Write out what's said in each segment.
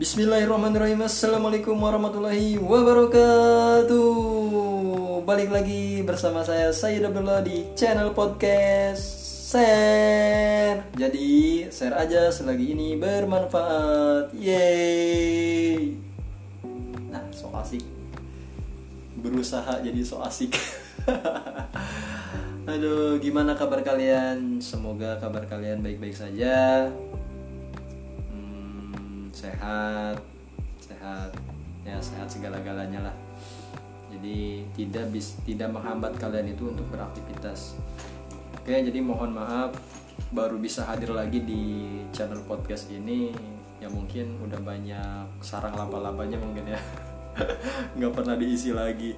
Bismillahirrahmanirrahim. Assalamualaikum warahmatullahi wabarakatuh. Balik lagi bersama saya Sayyid Abdullah di channel podcast Share. Jadi share aja selagi ini bermanfaat. Yeay. Nah so asik. Berusaha jadi so asik. Aduh gimana kabar kalian? Semoga kabar kalian baik-baik saja sehat sehat ya sehat segala-galanya lah. Jadi tidak bis tidak menghambat kalian itu untuk beraktivitas. Oke jadi mohon maaf baru bisa hadir lagi di channel podcast ini. Ya mungkin udah banyak sarang laba-labanya mungkin ya. Nggak pernah diisi lagi.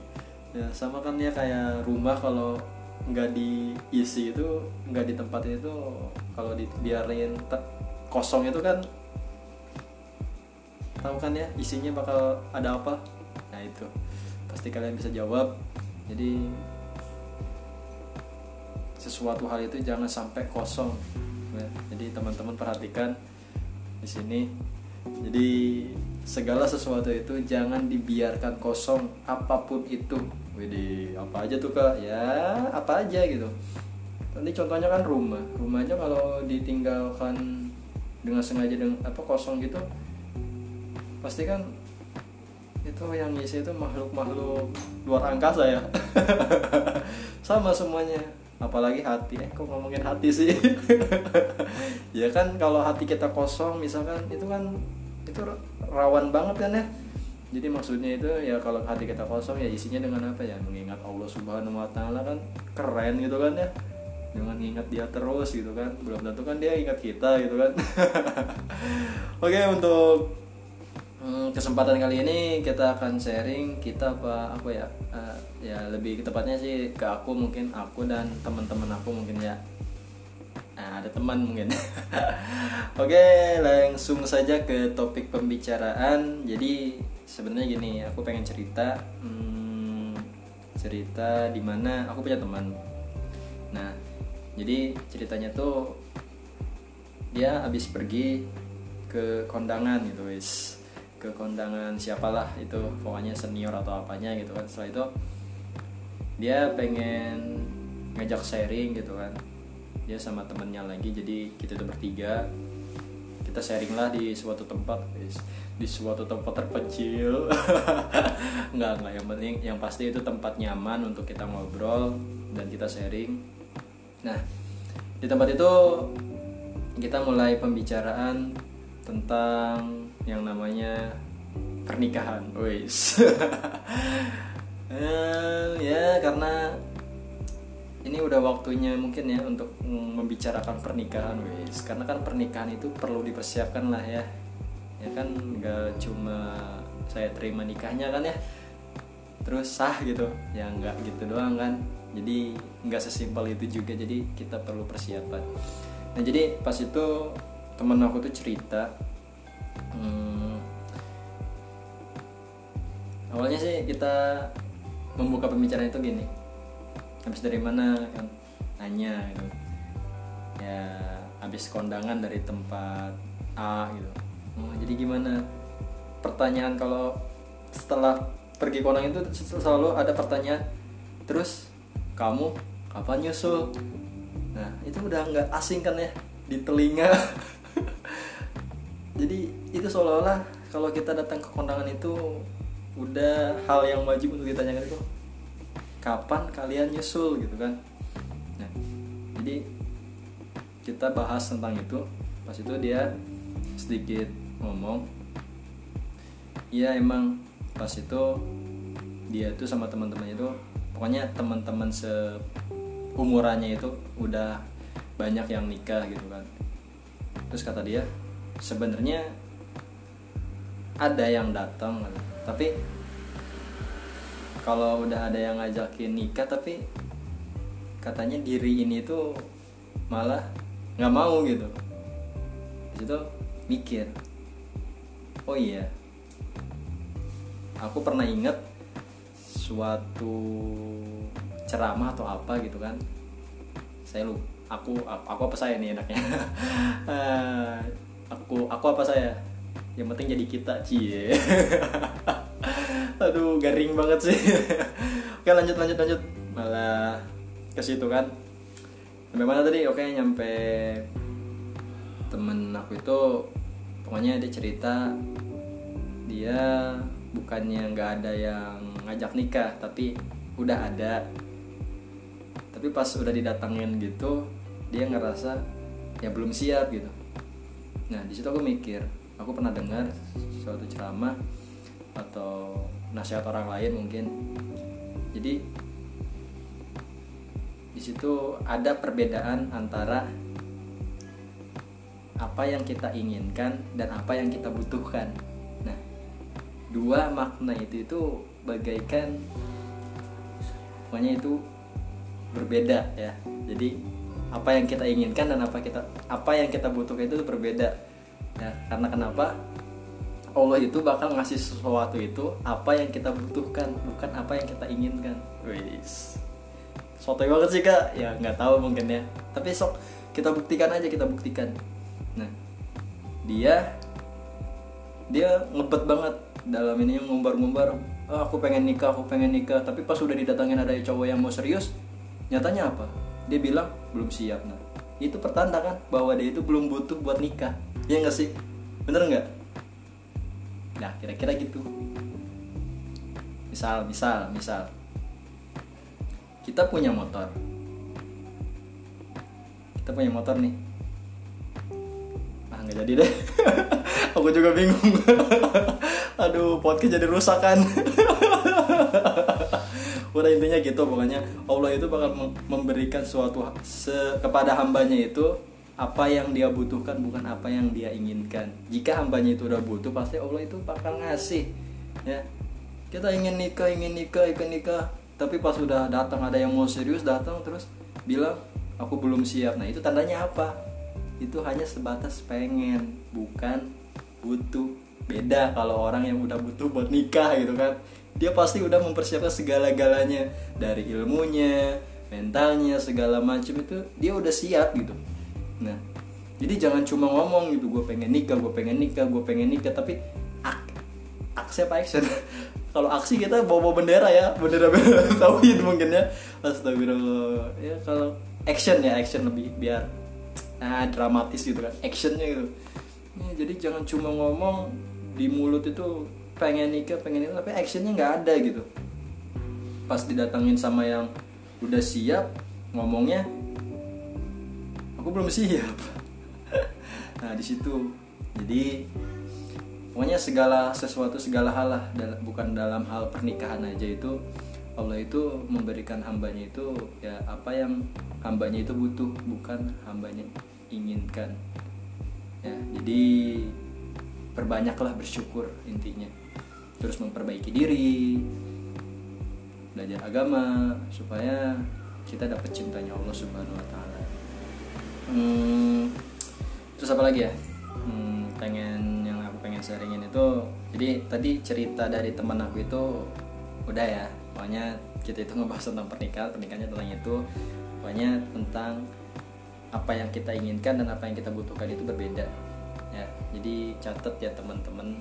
Ya sama kan ya kayak rumah kalau nggak diisi itu nggak ditempatin itu kalau dibiarin kosong itu kan tahu kan ya isinya bakal ada apa? Nah itu. Pasti kalian bisa jawab. Jadi sesuatu hal itu jangan sampai kosong ya. jadi teman-teman perhatikan di sini. Jadi segala sesuatu itu jangan dibiarkan kosong apa pun itu. Widih, apa aja tuh kak? Ya apa aja gitu. Nanti contohnya kan rumah. Rumahnya kalau ditinggalkan dengan sengaja dengan apa kosong gitu pasti kan itu yang ngisi itu makhluk-makhluk luar angkasa ya. Sama semuanya. Apalagi hati. Eh kok ngomongin hati sih? Ya kan kalau hati kita kosong misalkan itu kan itu rawan banget kan ya? Jadi maksudnya itu ya kalau hati kita kosong ya isinya dengan apa ya? Mengingat Allah Subhanahu Wa Taala kan keren gitu kan ya? Dengan ingat dia terus gitu kan? Belum tentu kan dia ingat kita gitu kan? Oke untuk Hmm, kesempatan kali ini kita akan sharing kita apa apa ya uh, ya lebih tepatnya sih ke aku mungkin aku dan teman-teman aku mungkin ya. Nah, ada teman mungkin. Oke langsung saja ke topik pembicaraan. Jadi sebenarnya gini aku pengen cerita hmm, cerita di mana aku punya teman. Nah jadi ceritanya tuh dia habis pergi ke kondangan gitu wis ke kondangan siapalah itu pokoknya senior atau apanya gitu kan. Setelah itu dia pengen ngajak sharing gitu kan. Dia sama temennya lagi jadi kita tuh bertiga. Kita sharing lah di suatu tempat di suatu tempat terpencil. Nggak nggak yang penting yang pasti itu tempat nyaman untuk kita ngobrol dan kita sharing. Nah di tempat itu kita mulai pembicaraan tentang yang namanya pernikahan, wis. ya karena ini udah waktunya mungkin ya untuk membicarakan pernikahan, wis. Karena kan pernikahan itu perlu dipersiapkan lah ya. Ya kan nggak cuma saya terima nikahnya kan ya, terus sah gitu, ya nggak gitu doang kan. Jadi nggak sesimpel itu juga. Jadi kita perlu persiapan. Nah jadi pas itu temen aku tuh cerita hmm, awalnya sih kita membuka pembicaraan itu gini. Habis dari mana kan? Nanya gitu. Ya habis kondangan dari tempat A gitu. Oh, jadi gimana? Pertanyaan kalau setelah pergi kondangan itu selalu ada pertanyaan terus kamu kapan nyusul? Nah itu udah nggak asing kan ya di telinga. Jadi itu seolah-olah kalau kita datang ke kondangan itu udah hal yang wajib untuk ditanyakan itu kapan kalian nyusul gitu kan. Nah jadi kita bahas tentang itu. Pas itu dia sedikit ngomong iya emang. Pas itu dia tuh sama teman-temannya itu pokoknya teman-teman seumurannya itu udah banyak yang nikah gitu kan. Terus kata dia sebenarnya ada yang datang tapi kalau udah ada yang ngajakin nikah tapi katanya diri ini tuh malah nggak mau gitu. Itu mikir oh iya aku pernah inget suatu ceramah atau apa gitu kan. Saya lupa aku aku apa saya nih enaknya? Eh, aku aku apa saya yang penting jadi kita cie. Aduh garing banget sih. Oke lanjut lanjut lanjut. Malah ke situ kan. Sampai mana tadi? Oke nyampe temen aku itu pokoknya dia cerita dia bukannya nggak ada yang ngajak nikah tapi udah ada. Tapi pas udah didatangin gitu dia ngerasa ya belum siap gitu. Nah di situ aku mikir aku pernah dengar suatu ceramah atau nasihat orang lain mungkin jadi di situ ada perbedaan antara apa yang kita inginkan dan apa yang kita butuhkan. Nah, dua makna itu itu bagaikan pokoknya itu berbeda ya. Jadi apa yang kita inginkan dan apa kita apa yang kita butuhkan itu berbeda. Ya, karena kenapa? Allah itu bakal ngasih sesuatu itu apa yang kita butuhkan bukan apa yang kita inginkan. Wis. Sotoy banget sih kak, ya nggak tahu mungkin ya. Tapi sok kita buktikan aja kita buktikan. Nah dia dia ngebet banget dalam ini ngumbar-ngumbar. "Ah, aku pengen nikah, aku pengen nikah. Tapi pas udah didatangin ada cowok yang mau serius, nyatanya apa? Dia bilang belum siap. Nah itu pertanda kan bahwa dia itu belum butuh buat nikah. Iya nggak sih? Bener nggak? Nah kira-kira gitu. Misal, misal, misal kita punya motor kita punya motor nih ah nggak jadi deh aku juga bingung aduh podcast jadi rusak kan udah intinya gitu pokoknya Allah itu bakal mem- memberikan suatu se- kepada hambanya itu apa yang dia butuhkan bukan apa yang dia inginkan. Jika hambanya itu udah butuh pasti Allah itu bakal ngasih ya. Kita ingin nikah ingin nikah ingin nikah tapi pas udah datang ada yang mau serius datang terus bilang aku belum siap. Nah itu tandanya apa? Itu hanya sebatas pengen bukan butuh. Beda kalau orang yang udah butuh buat nikah gitu kan. Dia pasti udah mempersiapkan segala-galanya. Dari ilmunya mentalnya segala macam itu dia udah siap gitu nah jadi jangan cuma ngomong gitu gue pengen nikah gue pengen nikah gue pengen nikah tapi ak aksi apa action kalau aksi kita bawa, bawa bendera ya bendera bendera tauhid mungkin ya. Astagfirullah. Ya kalau action ya action lebih biar ah dramatis gitu kan actionnya gitu. Ya, jadi jangan cuma ngomong di mulut itu pengen nikah pengen nikah tapi actionnya nggak ada gitu. Pas didatangin sama yang udah siap ngomongnya aku belum siap. Nah di situ. Jadi pokoknya segala sesuatu segala hal lah bukan dalam hal pernikahan aja itu Allah itu memberikan hambanya itu ya apa yang hambanya itu butuh bukan hambanya inginkan. Ya jadi perbanyaklah bersyukur intinya. Terus memperbaiki diri belajar agama supaya kita dapat cintanya Allah Subhanahu Wa Taala hmm, terus apa lagi ya? Hmm, pengen yang aku pengen sharingin itu jadi tadi cerita dari teman aku itu udah ya. Pokoknya kita itu ngebahas tentang pernikahan pernikahannya tentang itu. Pokoknya tentang apa yang kita inginkan dan apa yang kita butuhkan itu berbeda ya. Jadi catat ya teman-teman.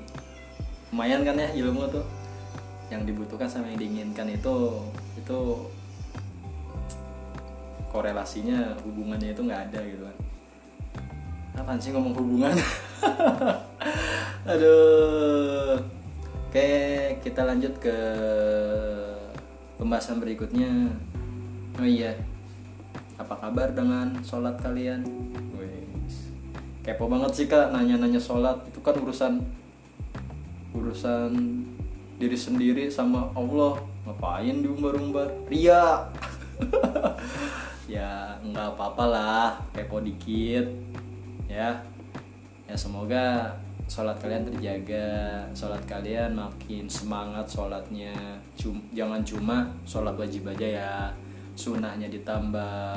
Lumayan kan ya ilmu tuh? Yang dibutuhkan sama yang diinginkan itu itu korelasinya hubungannya itu nggak ada gitu kan. Apaan sih ngomong hubungan? Aduh. Oke kita lanjut ke pembahasan berikutnya. Oh iya apa kabar dengan sholat kalian? Wes. kepo banget sih kak nanya-nanya sholat. Itu kan urusan urusan diri sendiri sama Allah. Ngapain diumbar-umbar? Ria ya nggak apa-apa lah kepo dikit ya. Ya semoga sholat kalian terjaga sholat kalian makin semangat sholatnya. Cum- jangan cuma sholat wajib aja ya sunnahnya ditambah.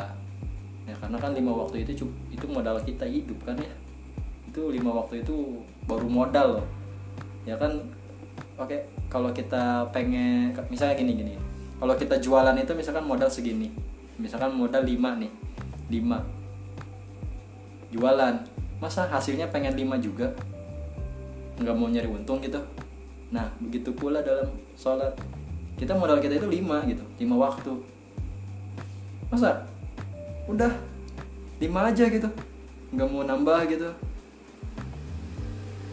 Ya karena kan lima waktu itu itu modal kita hidup kan ya. Itu lima waktu itu baru modal loh. Ya kan oke kalau kita pengen misalnya gini gini kalau kita jualan itu misalkan modal segini misalkan modal 5 nih 5 jualan masa hasilnya pengen 5 juga? Nggak mau nyari untung gitu. Nah begitu pula dalam sholat. Kita modal kita itu lima gitu lima waktu. Masa? Udah lima aja gitu. Nggak mau nambah gitu.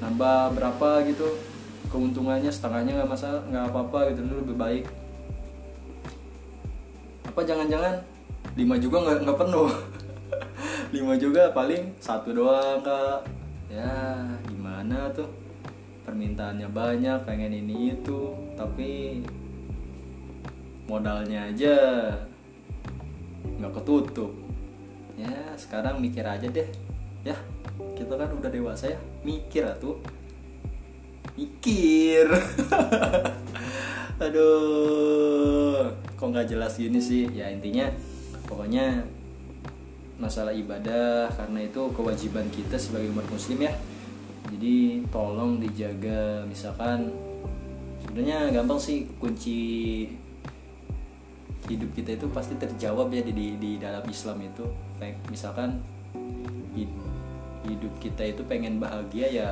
Nambah berapa gitu? Keuntungannya setengahnya nggak masalah nggak apa-apa gitu lebih baik apa jangan-jangan lima juga nggak penuh? Lima juga paling satu doang kak. Ya gimana tuh? Permintaannya banyak pengen ini itu. Tapi modalnya aja nggak ketutup. Ya sekarang mikir aja deh. Ya kita kan udah dewasa ya. Mikir tuh mikir. Aduh nggak jelas gini sih. Ya intinya pokoknya masalah ibadah karena itu kewajiban kita sebagai umat muslim ya. Jadi tolong dijaga. Misalkan sebenarnya gampang sih kunci hidup kita itu pasti terjawab ya di, di, di dalam Islam itu. Misalkan hidup kita itu pengen bahagia ya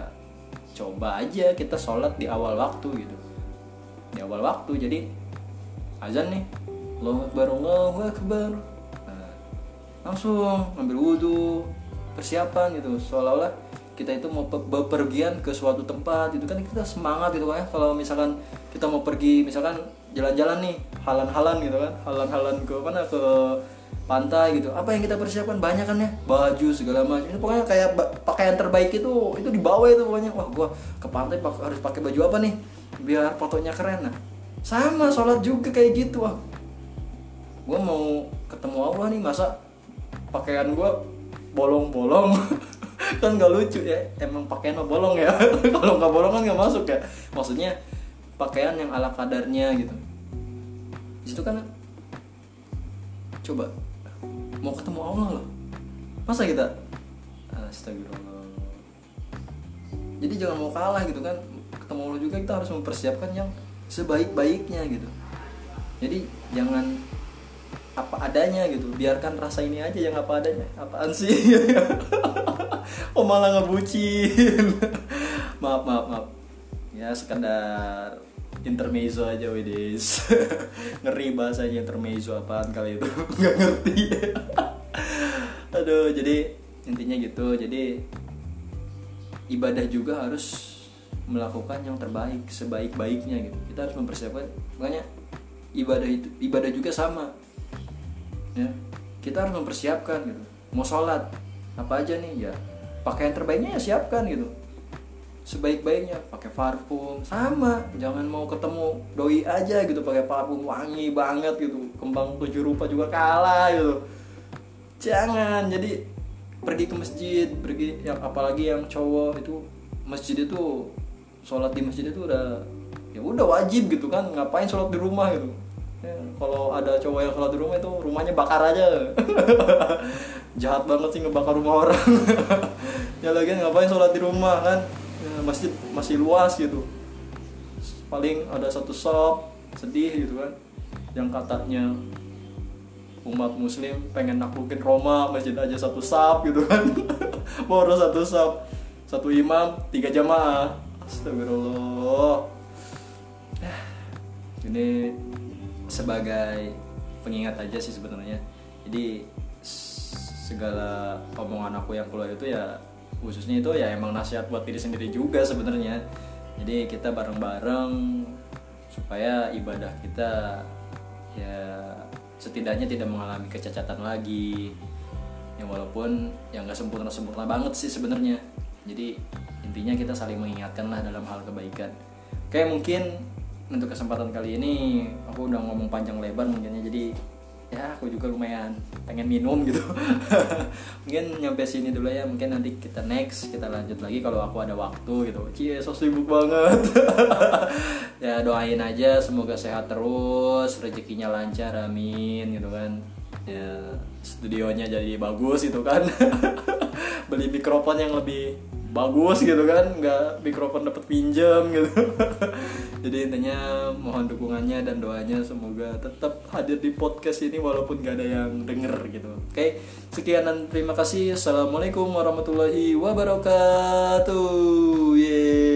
coba aja kita sholat di awal waktu gitu. Di awal waktu jadi azan nih. Allahu Akbar Allahu Akbar. Nah, langsung ambil wudhu persiapan gitu. Seolah-olah kita itu mau bepergian ke suatu tempat itu kan kita semangat gitu kan ya. Kalau misalkan kita mau pergi misalkan jalan-jalan nih halan-halan gitu kan halan-halan ke mana ke pantai gitu. Apa yang kita persiapkan? Banyak kan ya? Baju segala macam. Itu pokoknya kayak pakaian terbaik itu itu dibawa itu pokoknya. Wah gua ke pantai harus pakai baju apa nih? Biar fotonya keren nah sama sholat juga kayak gitu wah. Gua mau ketemu Allah nih masa pakaian gua bolong-bolong? Kan nggak lucu ya emang pakaian bolong ya. Kalau nggak bolong kan nggak masuk ya. Maksudnya pakaian yang ala kadarnya gitu. Itu kan coba mau ketemu Allah loh. Masa kita astagfirullah. Jadi jangan mau kalah gitu kan. Ketemu Allah juga kita harus mempersiapkan yang sebaik-baiknya gitu. Jadi jangan apa adanya gitu. Biarkan rasa ini aja yang apa adanya. Apaan sih? Oh malah ngebucin? Maaf maaf maaf. Ya sekadar intermezzo aja widis. Ngeri bahasanya intermezzo apaan kali itu. Nggak ngerti. Aduh jadi intinya gitu. Jadi ibadah juga harus melakukan yang terbaik sebaik-baiknya gitu. Kita harus mempersiapkan makanya ibadah itu ibadah juga sama. Ya kita harus mempersiapkan gitu. Mau sholat apa aja nih? Ya pakaian terbaiknya ya siapkan gitu. Sebaik-baiknya pakai parfum sama. Jangan mau ketemu doi aja gitu pakai parfum wangi banget gitu. Kembang tujuh rupa juga kalah gitu. Jangan jadi pergi ke masjid pergi yang apalagi yang cowok itu masjid itu sholat di masjid itu udah ya udah wajib gitu kan ngapain sholat di rumah gitu. Ya, kalau ada cowok yang sholat di rumah itu rumahnya bakar aja. Jahat banget sih ngebakar rumah orang. Ya lagi ngapain sholat di rumah kan? Ya, masjid masih luas gitu. Paling ada satu shop sedih gitu kan. Yang katanya umat muslim pengen naklukin Roma masjid aja satu sap gitu kan. Baru satu sap satu imam tiga jamaah astagfirullah. Ini sebagai pengingat aja sih sebenarnya. Jadi segala omongan aku yang keluar itu ya khususnya itu ya emang nasihat buat diri sendiri juga sebenarnya. Jadi kita bareng-bareng supaya ibadah kita ya setidaknya tidak mengalami kecacatan lagi. Yang walaupun yang nggak sempurna sempurna banget sih sebenarnya jadi intinya kita saling mengingatkan lah dalam hal kebaikan. Kayak mungkin untuk kesempatan kali ini aku udah ngomong panjang lebar mungkinnya jadi ya aku juga lumayan pengen minum gitu. Mungkin nyampe sini dulu ya mungkin nanti kita next kita lanjut lagi kalau aku ada waktu gitu. Cie so sibuk banget. Ya doain aja semoga sehat terus rezekinya lancar amin gitu kan ya studionya jadi bagus itu kan. Beli mikrofon yang lebih bagus gitu kan nggak mikrofon dapat pinjam gitu. Jadi intinya mohon dukungannya dan doanya semoga tetap hadir di podcast ini walaupun gak ada yang denger gitu. Oke sekian dan terima kasih. Assalamualaikum warahmatullahi wabarakatuh. Yeah.